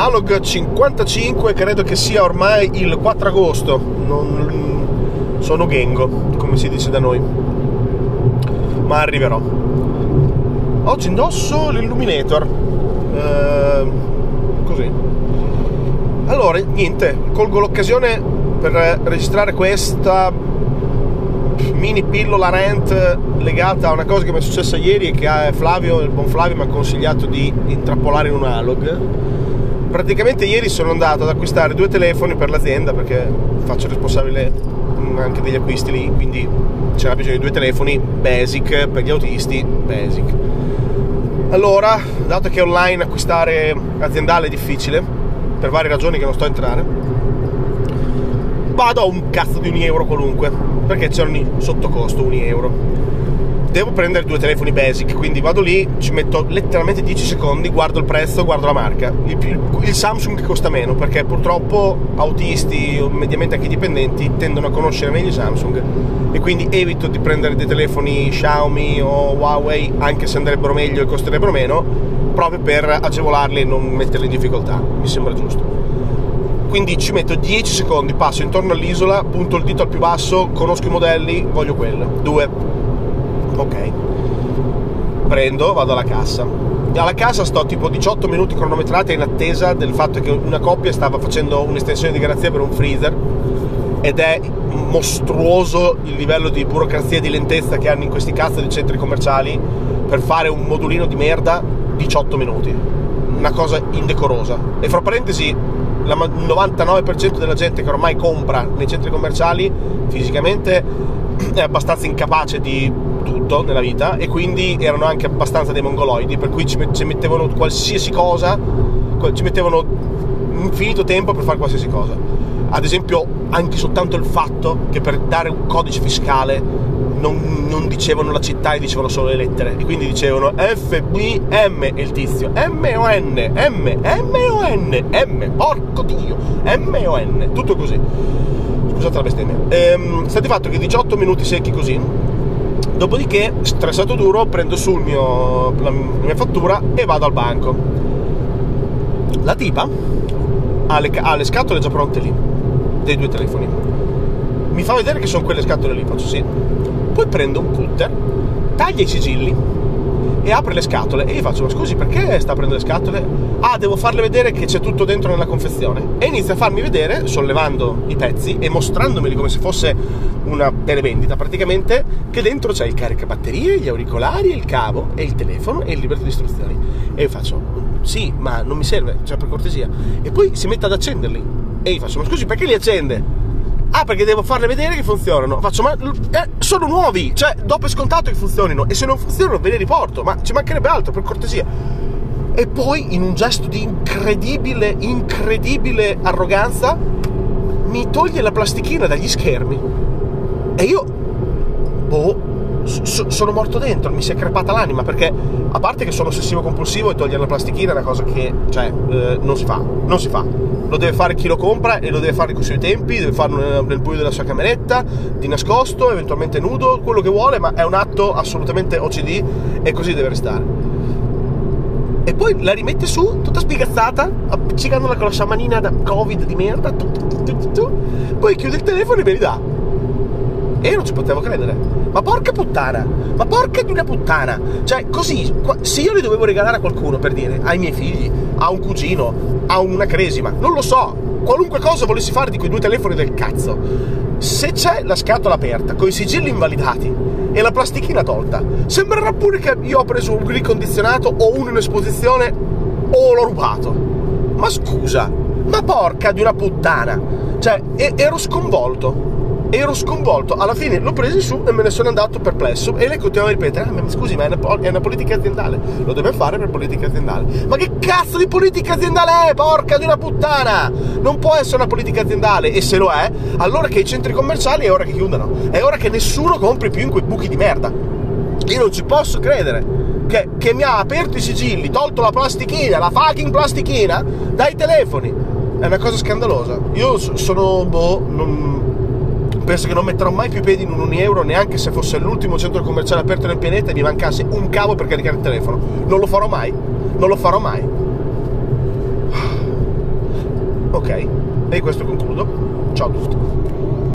Alog 55 credo che sia ormai il 4 agosto. Non, sono Gengo come si dice da noi. Ma arriverò. Oggi indosso l'Illuminator. Eh, così. Allora niente colgo l'occasione per registrare questa mini pillola rant legata a una cosa che mi è successa ieri e che Flavio, il buon Flavio, mi ha consigliato di intrappolare in un analog. Praticamente ieri sono andato ad acquistare due telefoni per l'azienda perché faccio responsabile anche degli acquisti lì, quindi c'era bisogno di due telefoni basic per gli autisti, basic. Allora, dato che online acquistare aziendale è difficile, per varie ragioni che non sto a entrare, vado a un cazzo di un euro qualunque, perché c'erano sotto costo un euro devo prendere due telefoni basic, quindi vado lì, ci metto letteralmente 10 secondi, guardo il prezzo, guardo la marca. Il, il, il Samsung costa meno perché purtroppo autisti o mediamente anche dipendenti tendono a conoscere meglio Samsung e quindi evito di prendere dei telefoni Xiaomi o Huawei anche se andrebbero meglio e costerebbero meno proprio per agevolarli e non metterli in difficoltà, mi sembra giusto quindi ci metto 10 secondi, passo intorno all'isola, punto il dito al più basso, conosco i modelli, voglio quello. Due, ok. Prendo, vado alla cassa. Alla cassa sto tipo 18 minuti cronometrati in attesa del fatto che una coppia stava facendo un'estensione di garanzia per un freezer ed è mostruoso il livello di burocrazia e di lentezza che hanno in questi cazzo di centri commerciali per fare un modulino di merda 18 minuti. Una cosa indecorosa. E fra parentesi, il 99% della gente che ormai compra nei centri commerciali fisicamente è abbastanza incapace di tutto nella vita e quindi erano anche abbastanza dei mongoloidi, per cui ci, mettevano qualsiasi cosa, ci mettevano infinito tempo per fare qualsiasi cosa. Ad esempio, anche soltanto il fatto che per dare un codice fiscale non, non, dicevano la città e dicevano solo le lettere e quindi dicevano F, B, M e il tizio M o N, M, M o N, M, porco dio, M o N, tutto così. Scusate la bestemmia. Ehm, di fatto che 18 minuti secchi così Dopodiché, stressato duro, prendo su mio, la mia fattura e vado al banco. La tipa ha le, ha le scatole già pronte lì, dei due telefoni. Mi fa vedere che sono quelle scatole lì, faccio sì. Poi prendo un cutter, taglia i sigilli e apre le scatole. E io faccio ma scusi perché sta aprendo le scatole? Ah devo farle vedere che c'è tutto dentro nella confezione. E inizia a farmi vedere sollevando i pezzi e mostrandomeli come se fosse una televendita praticamente che dentro c'è il caricabatterie, gli auricolari, il cavo e il telefono e il libretto di istruzioni. E io faccio sì ma non mi serve cioè per cortesia. E poi si mette ad accenderli. E io faccio ma scusi perché li accende? Ah, perché devo farle vedere che funzionano. Faccio, ma eh, sono nuovi, cioè, dopo è scontato che funzionino. E se non funzionano, ve li riporto. Ma ci mancherebbe altro, per cortesia. E poi, in un gesto di incredibile, incredibile arroganza, mi toglie la plastichina dagli schermi. E io, boh, so, sono morto dentro, mi si è crepata l'anima perché a parte che sono ossessivo compulsivo e togliere la plastichina è una cosa che cioè, eh, non si fa, non si fa. Lo deve fare chi lo compra e lo deve fare con i suoi tempi, deve farlo nel, nel buio della sua cameretta, di nascosto, eventualmente nudo, quello che vuole, ma è un atto assolutamente OCD e così deve restare. E poi la rimette su, tutta spiegazzata, appiccicandola con la sciamanina da Covid di merda, tu, tu, tu, poi chiude il telefono e me li dà e io non ci potevo credere. Ma porca puttana! Ma porca di una puttana! Cioè, così, se io li dovevo regalare a qualcuno, per dire, ai miei figli, a un cugino, a una cresima, non lo so, qualunque cosa volessi fare di quei due telefoni del cazzo, se c'è la scatola aperta, con i sigilli invalidati e la plastichina tolta, sembrerà pure che io ho preso un ricondizionato o uno in esposizione o l'ho rubato. Ma scusa, ma porca di una puttana! Cioè, ero sconvolto ero sconvolto. Alla fine l'ho preso su e me ne sono andato perplesso. E lei continuava a ripetere: ah, scusi, ma è una, è una, politica aziendale. Lo deve fare per politica aziendale. Ma che cazzo di politica aziendale è? Porca di una puttana! Non può essere una politica aziendale. E se lo è, allora che i centri commerciali è ora che chiudano. È ora che nessuno compri più in quei buchi di merda. Io non ci posso credere. Che, che mi ha aperto i sigilli, tolto la plastichina, la fucking plastichina dai telefoni. È una cosa scandalosa. Io sono. boh. Non, penso che non metterò mai più piedi in un euro neanche se fosse l'ultimo centro commerciale aperto nel pianeta e mi mancasse un cavo per caricare il telefono. Non lo farò mai. Non lo farò mai. Ok, e questo concludo. Ciao a tutti.